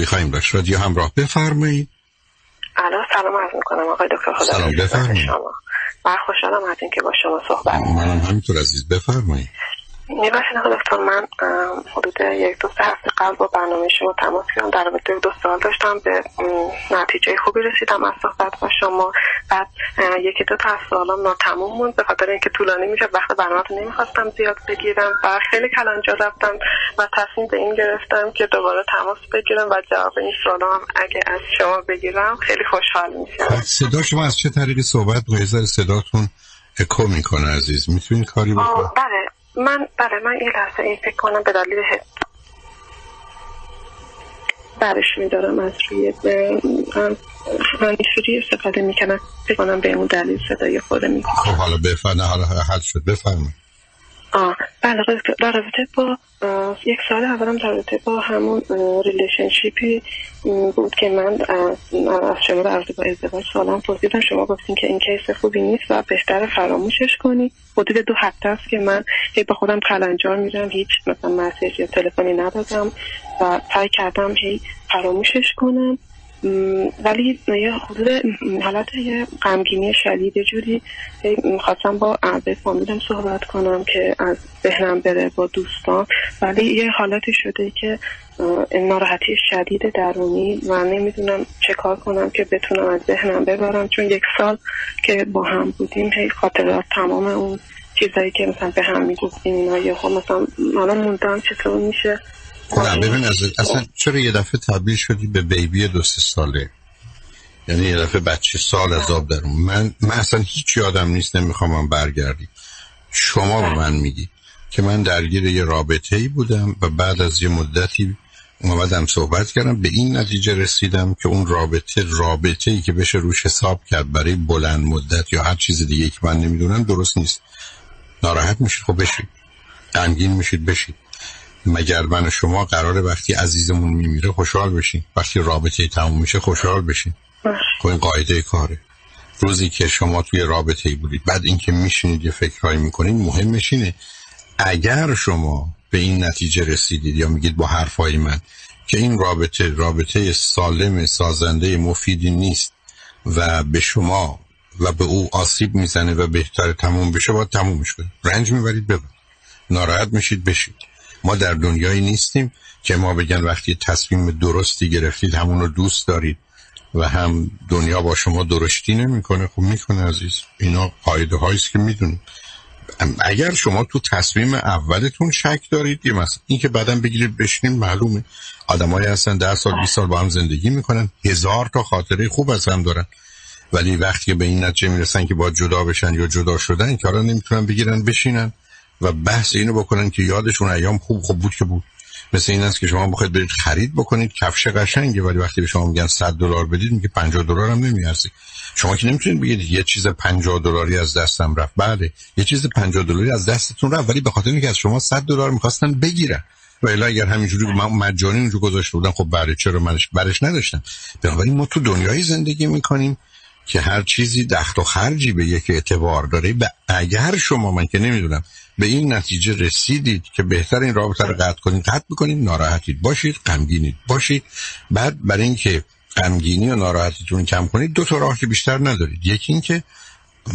گفتگوی خواهیم داشت. رادیو همراه. بفرمایید. الان سلام عرض می‌کنم آقای دکتر خدا سلام بفرمایید. شما. خوشحالم از اینکه با شما صحبت منم همینطور عزیز. بفرمایید. می‌باشید آقای دکتر من حدود یک دو سه هفته قبل با برنامه شما تماس کردم در رابطه دو سال داشتم به نتیجه خوبی رسیدم از صحبت با شما. بعد یکی دو تا از سوالام ناتموم موند. به خاطر اینکه طولانی میشه وقت برنامه رو نمی‌خواستم زیاد بگیرم و خیلی کلانجا رفتم و تصمیم به این گرفتم که دوباره تماس بگیرم و جواب این سوالام اگه از شما بگیرم خیلی خوشحال میشم. صدا شما از چه طریقی صحبت صداتون اکو می‌کنه عزیز. می‌تونین کاری بکنید؟ بله. من بله من این لحظه این فکر کنم به دلیل برش میدارم از روی هانیشوری استفاده می‌کنم. فکر کنم به اون دلیل صدای خود می‌کنم. خب حالا بفرمایید حالا حل شد. بفرمایید. آه بله در رابطه با یک سال اولم در رابطه با همون relationship ی بود که من از شما در رابطه با ازدواج سالم پرسیدم. شما گفتین که این case خوبی نیست و بهتر فراموشش کنی. حدود دو هفته است که من هی با خودم کلنجار میرم. هیچ مثلا message یا تلفنی ندادم و سعی کردم هی فراموشش کنم. ولی یه حدود حالت یه غمگینی شدید جوری می‌خواستم با اعضای فامیلم صحبت کنم که از ذهنم بره با دوستان. ولی یه حالتی شده که ناراحتی شدید درونی و نمی‌دونم چه کار کنم که بتونم از ذهنم ببرم. چون یک سال که با هم بودیم هی خاطرات تمام اون چیزایی که مثلا به هم می‌گفتیم اینا یه مثلا حالا موندم چطور میشه. نه ببین اصلا چرا یه دفعه تبدیل شدی به بیبی دو سه ساله؟ یعنی یه دفعه بچه سال از آب درون. من من اصلا هیچ یادم نیست نمی‌خوام من برگردی. شما به من میگی که من درگیر یه رابطه ای بودم و بعد از یه مدتی اومدم صحبت کردم به این نتیجه رسیدم که اون رابطه رابطه ای که بشه روش حساب کرد برای بلند مدت یا هر چیز دیگه که من نمی‌دونم درست نیست. ناراحت میشید خب بشید. غمگین میشید بشید. مگر من و شما قرار وقتی عزیزمون میمیره خوشحال بشین وقتی رابطه تموم میشه خوشحال بشین خب این قاعده کاره. روزی که شما توی رابطه ای بودید بعد اینکه میشینید یه فکرهایی می‌کنید مهمش اینه اگر شما به این نتیجه رسیدید یا میگید با حرفای من که این رابطه رابطه سالم سازنده مفیدی نیست و به شما و به او آسیب می‌زنه و بهتر تموم بشه باید تمومش کنید. رنج می‌برید ببرید. ناراحت میشید بشید. ما در دنیایی نیستیم که ما بگن وقتی تصمیم درستی گرفتید همون رو دوست دارید و هم دنیا با شما درشتی نمی‌کنه. خب می‌کنه عزیز. اینا قاعده هاییست که می‌دونید اگر شما تو تصمیم اولتون شک دارید یه مثلا این که بعدا بگیرید بشینید معلومه. آدمایی هستن ده سال 20 سال با هم زندگی می‌کنن. هزار تا خاطره خوب از هم دارن. ولی وقتی به این نتیجه می‌رسن که با جدا بشن یا جدا شدن که نمی‌تونن بگیرن بشینن. و بحث اینو بکنن که یادشون ایام خوب خوب بود که بود. مثل این است که شما بخواید برید خرید بکنید. کفش قشنگه ولی وقتی به شما میگن 100 دلار بدید میگه 50 دلار هم نمیارزه. شما که نمی‌تونید بگید یه چیز 50 دلاری از دستم رفت. بله یه چیز 50 دلاری از دستتون رفت ولی به خاطر اینکه از شما 100 دلار می‌خواستن بگیرن. و الا اگر همینجوری من مجانی اونجا گذاشته بودن خب بله چرا منش برش نداشتم. بنابراین ما تو دنیای زندگی می‌کنیم که هر چیزی دخت و خرجی به یک اعتبار داره. و اگر شما من که نمی‌دونم به این نتیجه رسیدید که بهتر این رابطه رو قطع کنید. قطع بکنید ناراحتید باشید غمگینید باشید. بعد برای اینکه غمگینی و ناراحتیتون کم کنید دو تا راه که بیشتر ندارید. یکی اینکه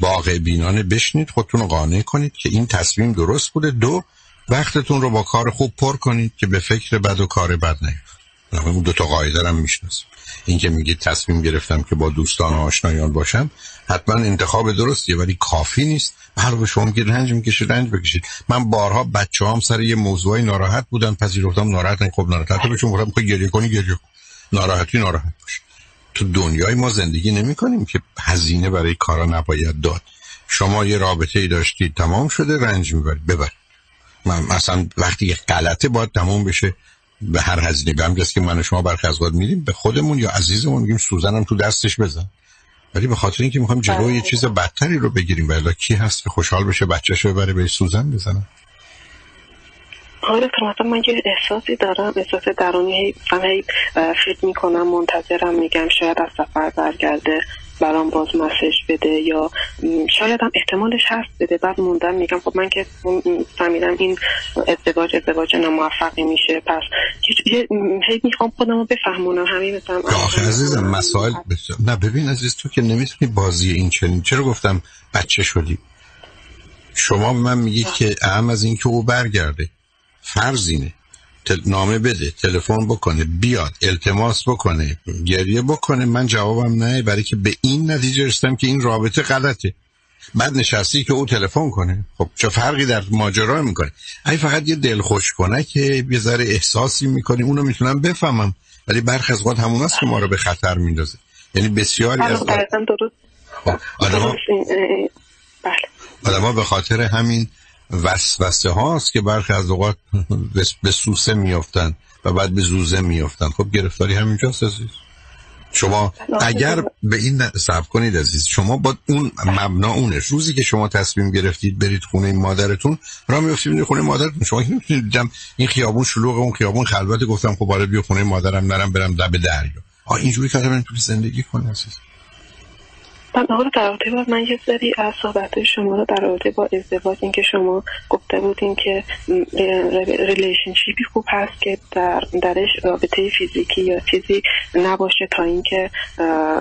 واقع بینانه بشنید خودتون رو قانع کنید که این تصمیم درست بوده. دو وقتتون رو با کار خوب پر کنید که به فکر بد و کار بد نیفتید اون دو تا قاعده هم می‌شناسیم. این که میگید تصمیم گرفتم که با دوستان و آشنایان باشم حتما انتخاب درستیه ولی کافی نیست. هر به شما میگه رنج می‌کشید رنج بکشید. من بارها بچه هم سر یه موضوعی ناراحت بودن پذیرفتم ناراحت خب ناراحت حتی بهشون گفتم خب گریه کنی گریه ناراحتی ناراحت باش تو دنیای ما زندگی نمی کنیم که هزینه برای کارا نباید داد. شما یه رابطه ای داشتید تمام شده رنج می‌برید. ببر. من مثلا وقتی یه غلطه باید تمام بشه. به هر هزینه به همجاست که من و شما برخی از میریم به خودمون یا عزیزمون میگیم سوزنم تو دستش بزن. ولی به خاطر اینکه می‌خوایم جلوی یه چیز بدتری رو بگیریم ولی کی هست که خوشحال بشه بچهش ببره به سوزن بزنه؟ آره مثلا من یه احساسی دارم احساس درونی هی فکر می‌کنم منتظرم میگم شاید از سفر برگرده. برام باز مسج بده یا شاید هم احتمالش هست بده. بعد موندم میگم خب من که فهمیدم این ازدواج ازدواج ناموفقی میشه. پس هی می‌خوام خودم رو بفهمونم. همین مثلا آخه عزیزم مسائل نه ببین عزیز تو که نمی‌تونی بازی این چنین چرا گفتم بچه شدی؟ شما به من میگید که اهم از این که او برگرده. فرض اینه. نامه بده تلفن بکنه بیاد التماس بکنه گریه بکنه. من جوابم نه برای که به این نتیجه رسیدم که این رابطه غلطه. بعد نشستی که او تلفن کنه. خب چه فرقی در ماجرا می‌کنه؟ ای فقط یه دل خوش کنه که یه ذره احساسی می‌کنی اونو می‌تونم بفهمم. ولی برخی از وقت همون است که ما رو به خطر میندازه. یعنی بسیاری از خب، آدم بله. به خاطر همین وسوسه هاست که برخی از اوقات به سوسه میافتن و بعد به زوزه میافتن. خب گرفتاری همینجاست عزیز. شما اگر به این سب کنید عزیز. شما با اون مبنا اونش. روزی که شما تصمیم گرفتید برید خونه مادرتون را میافتید خونه مادرتون. شما نمی‌تونید دیدم این خیابون شلوغ اون خیابون خلوت گفتم خب حالا بیا خونه مادرم نرم برم لب دریا. اینجوری که آدم زندگی کنه عزیز. من آقا در رابطه با من یه سری از صحبت شما رو در رابطه با ازدواج اینکه شما گفته بودین که relationship ی خوب هست که در درش رابطه فیزیکی یا چیزی نباشه تا اینکه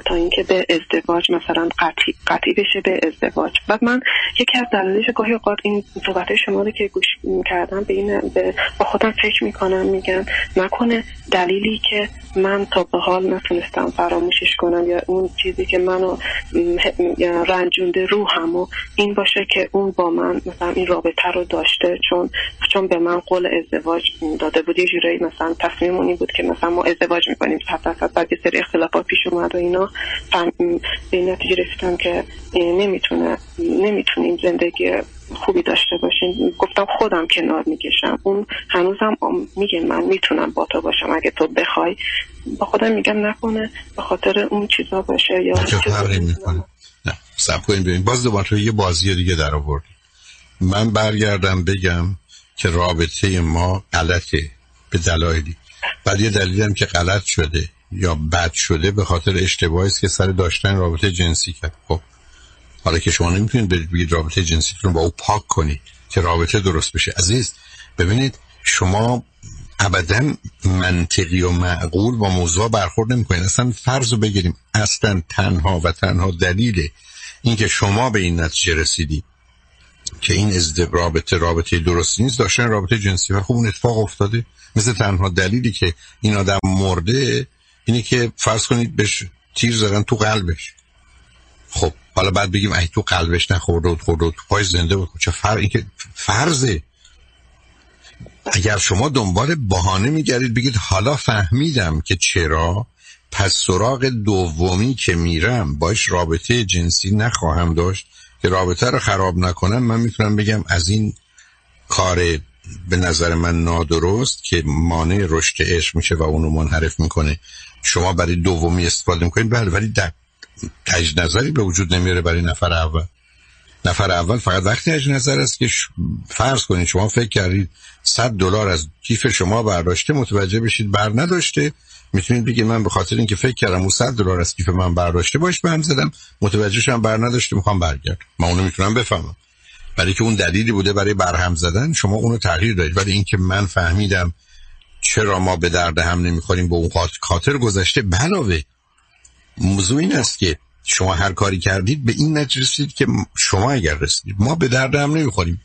تا اینکه به ازدواج مثلا قطعی قطعی بشه به ازدواج. بعد من یکی از دلایلش گاهی اوقات این صحبت شما رو که گوش کردم به این به با خودم فکر می‌کنم میگم نکنه دلیلی که من تا به حال نتونستم فراموشش کنم یا اون چیزی که منو رنجونده روحم و این باشه که اون با من مثلا این رابطه رو داشته چون چون به من قول ازدواج داده بود. یه جورایی مثلا تصمیمونی بود که مثلا ما ازدواج می‌کنیم. حتی بعد یه سری اختلافات پیش اومد و اینا. به نتیجه رسیدم که نمی‌تونه نمی‌تونیم زندگی خوبی داشته باشیم گفتم خودم کنار می‌کشم. اون هنوزم میگه من می‌تونم با تو باشم. اگه تو بخوای با خودم میگم نکنه. به خاطر اون چیزا باشه یا نه سب کنیم ببین باز دوباره یه بازی دیگه در آورد من برگردم بگم که رابطه ما غلطه به دلایلی. بعد یه دلیلم که غلط شده یا بد شده به خاطر اشتباهی است که سر داشتن رابطه جنسی کرد. خب حالا که شما نمی‌تونید برید بگید رابطه جنسیتون با او پاک کنید که رابطه درست بشه. عزیز ببینید شما ابدا منطقی و معقول با موضوع برخورد نمی‌کنید. اصلا فرض رو بگیریم اصلا تنها و تنها دلیل اینکه شما به این نتیجه رسیدید که این ازدواج رابطه رابطه درستی نیست داشتن رابطه جنسی. و خب اون اتفاق افتاده. مثل تنها دلیلی که این آدم مرده اینه که فرض کنید بهش تیر زدن تو قلبش. خب حالا بعد بگیم ای تو قلبش نخورده و خورده و تو زنده بود چه فرق این که فرضه. اگر شما دنبال بهانه میگردید بگید حالا فهمیدم که چرا پس سراغ دومی که میرم باش رابطه جنسی نخواهم داشت. که رابطه رو خراب نکنم من می‌تونم بگم از این کار به نظر من نادرست که مانع رشد عشق میشه و اونو منحرف می‌کنه. شما برای دومی استفاده می‌کنید بله ولی در تجد نظری به وجود نمیاره برای نفر اول. نفر اول فقط وقتی تجد نظر است که فرض کنید شما فکر کردید 100 دلار از کیف شما برداشته متوجه بشید بر نداشته. می‌تونید بگید من به خاطر اینکه فکر کردم اون 100 دلار از کیف من برداشته باش به هم زدم. متوجه شدم بر نداشته می‌خوام برگرد من اونو می‌تونم بفهمم. برای که اون دلیلی بوده برای برهم زدن شما اونو تغییر دادید. ولی اینکه من فهمیدم چرا ما به درد هم نمی‌خوریم به اون خاطر گذشته علاوه موضوع این است که شما هر کاری کردید به این نتیجه رسید که شما اگر رسیدید ما به درد هم نمی‌خوریم.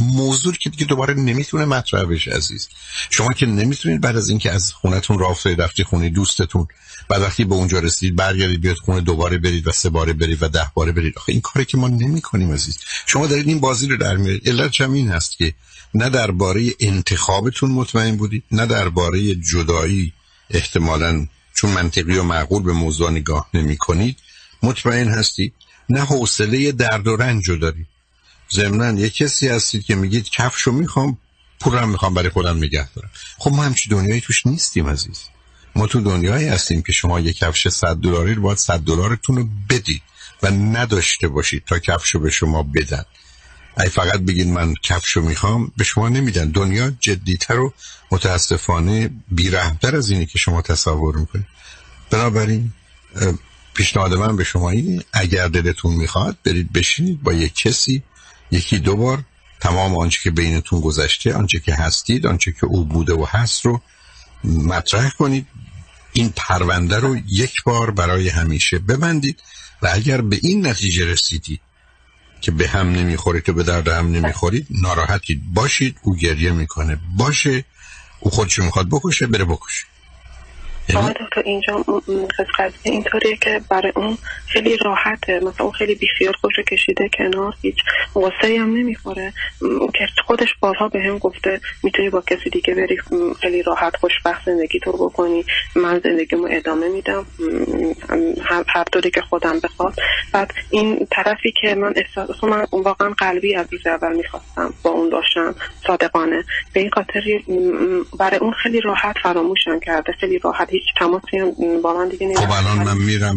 موضوع که دیگه دوباره نمی‌تونه مطرح بشه عزیز. شما که نمی‌تونید بعد از اینکه از خونتون راه افتادید رفتی خونه دوستتون بعد وقتی به اونجا رسیدید برگردید بیاد خونه دوباره برید و سه باره برید و ده باره برید. آخه این کاری که ما نمی‌کنیم عزیز. شما دارید این بازی رو در میارید. علت این هست که نه درباره انتخابتون مطمئن بودید نه درباره جدایی احتمالاً چون منطقی و معقول به موضوع نگاه نمی کنید مطمئن هستید نه حوصله درد و رنج رو دارید ضمنا یه کسی هستید که میگید کفشو می‌خوام پولم می‌خوام برای خودم نگه دارم. خب ما همچی دنیایی توش نیستیم عزیز. ما تو دنیایی هستیم که شما یه کفش 100 دلاری رو باید 100 دلارتون رو بدید و نداشته باشید تا کفشو به شما بدن. ای فقط بگید من کفشو می‌خوام به شما نمیدن دنیا جدیتر و متاسفانه بیرحمتر از اینی که شما تصور می‌کنید. بنابراین پیشنهاد من به شما اینه اگر دلتون می‌خواد برید بشینید با یک کسی یکی دو بار تمام آنچه که بینتون گذشته آنچه که هستید آنچه که او بوده و هست رو مطرح کنید. این پرونده رو یک بار برای همیشه ببندید و اگر به این نتیجه رسیدید که به هم نمی‌خورید که به درد هم نمی‌خورید ناراحتید باشید او گریه می‌کنه. باشه او خودشو می‌خواد بکشه بره بکشه. آقای دکتر اینجا قضیه اینطوریه که برای اون خیلی راحته. مثلا اون خیلی بیخیال خوش کشیده کنار هیچ غصه هم نمی‌خوره. که خودش بارها به هم گفته می‌تونی با کسی دیگه بری خیلی راحت خوشبخت زندگی تو بکنی. من زندگیمو ادامه میدم. هر طوری که خودم بخواد بعد این طرفی که من احساس من واقعا قلبی از روز اول می‌خواستم با اون داشتم. صادقانه. به این خاطر برای اون خیلی راحت فراموشم کرده خیلی راحت هیچ تماسی با من دیگه خب الان من میرم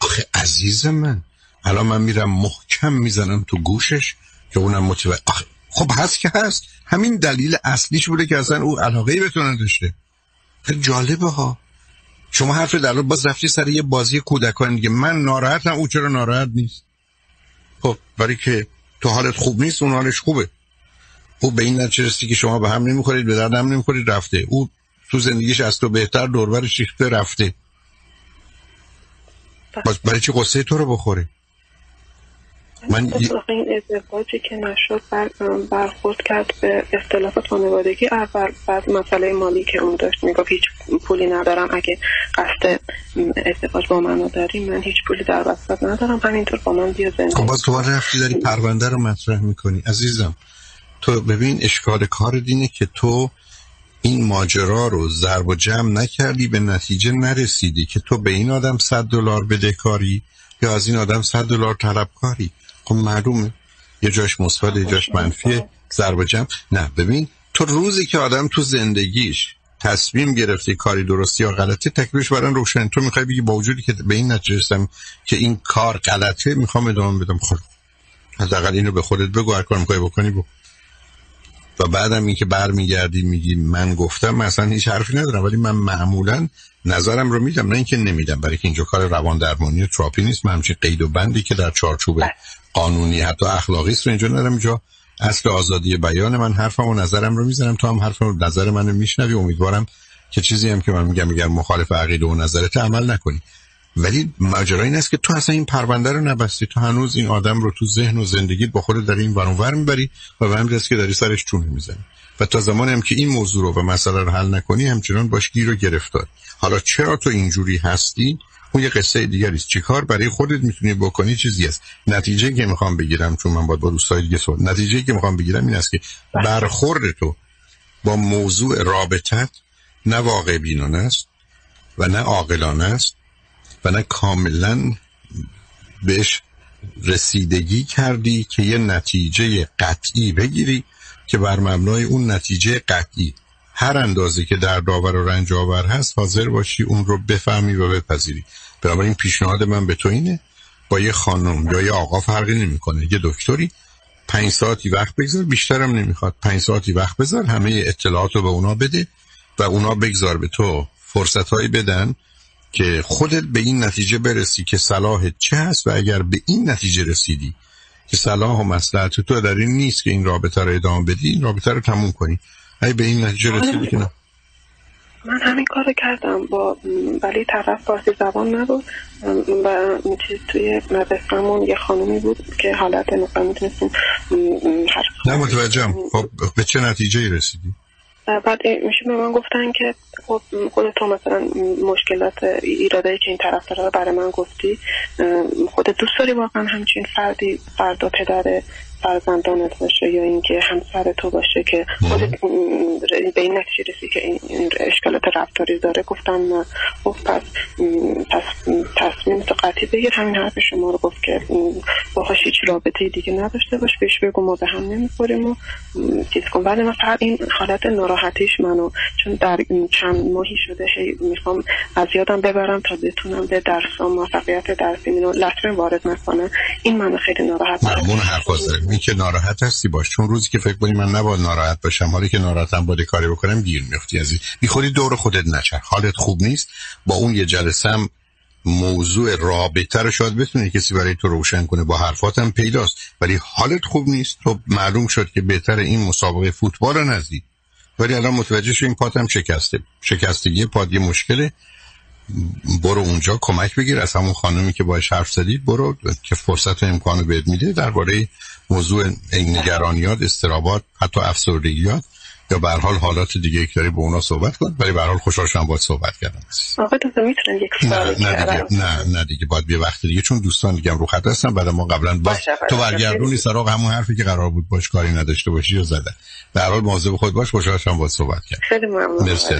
آخه عزیز من. الان من میرم محکم می‌زنم تو گوشش که اونم متوجه خب هست که هست. همین دلیل اصلیش بوده که اصلا او علاقه به تو نداشته. خیلی جالبه ها. شما حرف در باز رفتی سر یه بازی کودکان دیگه. من ناراحتم. او چرا ناراحت نیست؟ خب برای که تو حالت خوب نیست اون حالش خوبه. او به این نتیجه که شما به هم نمی‌خورید به درد هم نمی‌خورید رفته. او تو زندگیش از تو بهتر دوربرش ریخته رفته. باز برای چی قصه تو رو بخوره؟ من این ازدواجی که نشد بر برخورد کرد به اختلاف خانوادگی. اول بعد مسئله مالی که اون داشت. می‌گفت هیچ پولی ندارم. اگه قصد ازدواج با من داری من هیچ پولی در وسط ندارم. همینطور با من بیا زندگی خب باز تو رفتی داری پرونده رو مطرح می‌کنی. عزیزم تو ببین اشکال کار دینه که تو این ماجرا رو ضرب و جمع نکردی به نتیجه نرسیدی که تو به این آدم صد دلار بدهکاری یا از این آدم صد دلار طلبکاری خب معلومه. یه جاش مثبت یه جاش منفیه. ضرب و جمع. نه ببین تو روزی که آدم تو زندگیش تصمیم گرفته کاری درستی یا غلطه تکلیفش برای روشن. تو می‌خوای بگی با وجودی که به این نتیجه که این کار غلطه می‌خوام ادامه بدم. خب حداقل اینو به خودت بگو هر کار می‌خوای بکنی بگو و بعدم این که برمیگردی میگی من گفتم مثلا هیچ حرفی ندارم ولی من معمولا نظرم رو میدم نه اینکه نمیدم برای که اینجا کار روان درمانی و تراپی نیست من همچین قید و بندی که در چارچوب بله. قانونی حتی اخلاقی است رو اینجا ندارم. اینجا اصل آزادی بیان من حرفم و نظرم رو می‌زنم تو هم حرفم و نظر منو میشنوی. امیدوارم که چیزی هم که من میگم میگم مخالف عقیده و نظرت عمل نکنی. ولی ماجرا این است که تو اصلا این پرونده رو نبستی. تو هنوز این آدم رو تو ذهن و زندگی با خودت داری این ور می‌بری و به همین که داری سرش چونه می‌زنی. و تا زمانی هم که این موضوع رو و مسئله رو حل نکنی همچنان باش گیر و گرفتار. حالا چرا تو اینجوری هستی؟ اون یه قصه دیگری است. چیکار برای خودت می‌تونی بکنی چیزی است؟ نتیجه که می‌خوام بگیرم چون من باید با دوستای دیگه صحبت نتیجه که می‌خوام بگیرم این است که برخورد تو با موضوع رابطت نه واقع بینانه است و نه عاقلانه است. و نه کاملا بهش رسیدگی کردی که یه نتیجه قطعی بگیری که بر مبنای اون نتیجه قطعی. هر اندازه که در داور و رنج آور هست حاضر باشی اون رو بفهمی و بپذیری. بنابراین پیشنهاد من به تو اینه با یه خانم یا یه آقا فرقی نمی‌کنه. یه دکتری پنج ساعتی وقت بگذار بیشترم نمی‌خواد. پنج ساعتی وقت بذار همه اطلاعات رو به اونا بده و اونا بگذار به تو فرصت بدن که خودت به این نتیجه برسی که صلاحت چه هست و اگر به این نتیجه رسیدی که صلاح و مسلحت تو در این نیست که این رابطه رو ادامه بدی این رابطه رو تموم کنی. اگه به این نتیجه رسیدی که نه. من همین کار کردم با ولی طرف فارسی زبان نبود. و چیز توی مدرسهمون یه خانومی بود که حالت مثلا می‌تونستیم نه متوجهم. خب به چه نتیجه رسیدی؟ بعد میشه به من گفتن که خب خود تو مثلا مشکلات ایراده که این طرف داره برای من گفتی خودت دوست داری واقعا همچین فردی فردا پدر فرزندانت باشه یا اینکه همسر تو باشه که خودت به این نتیجه رسی که این اشکالات رفتاری داره گفتم نه. خب پس پس تصمیم تو قطعی بگیر. همین حرف شما رو گفت که باهاش هیچ رابطه دیگه نداشته باش. بهش بگو ما به هم نمی‌خوریم و چیز کن. ولی من فقط این حالت ناراحتیش منو چون در چند ماهی شده هی می‌خوام از یادم ببرم تا بتونم به درسام موفقیت درسی اینو لطمه وارد نکنه. این منو خیلی ناراحت ممنون حرف این که ناراحت هستی باش. چون روزی که فکر کنی من نباید ناراحت باشم حالی که ناراحتم باید کاری بکنم گیر میفتی از خودی دور خودت نچر. حالت خوب نیست. با اون یه جلسه هم موضوع رابطه رو شاید بتونی کسی برای تو روشن کنه با حرفاتم پیداست. ولی حالت خوب نیست. تو معلوم شد که بهتر این مسابقه فوتبال رو نزدی. ولی الان متوجه شو این پاتم شکسته. شکستگی پاد یه مشکله. برو اونجا کمک بگیر. از همون خانمی که باش حرف زدید برو که فرصت و امکانو بهت میده. درباره موضوع نگرانیات استرابات حتی افسردگیات یا به حال حالات دیگه که داری با اونا صحبت کن. ولی به حال خوشحال شدم باید صحبت کردم. آقا می‌تونن یک نه نه دیگه نه نه دیگه باید یه وقت دیگه. چون دوستان دیگه رو خط هستن بعد ما قبلا با تو برگردونی سراغ همون حرفی که قرار بود باش کاری نداشته باشی یا زده به هر حال مواظب خود باش خوشحال شدم باید صحبت کردم. خیلی ممنون. مرسی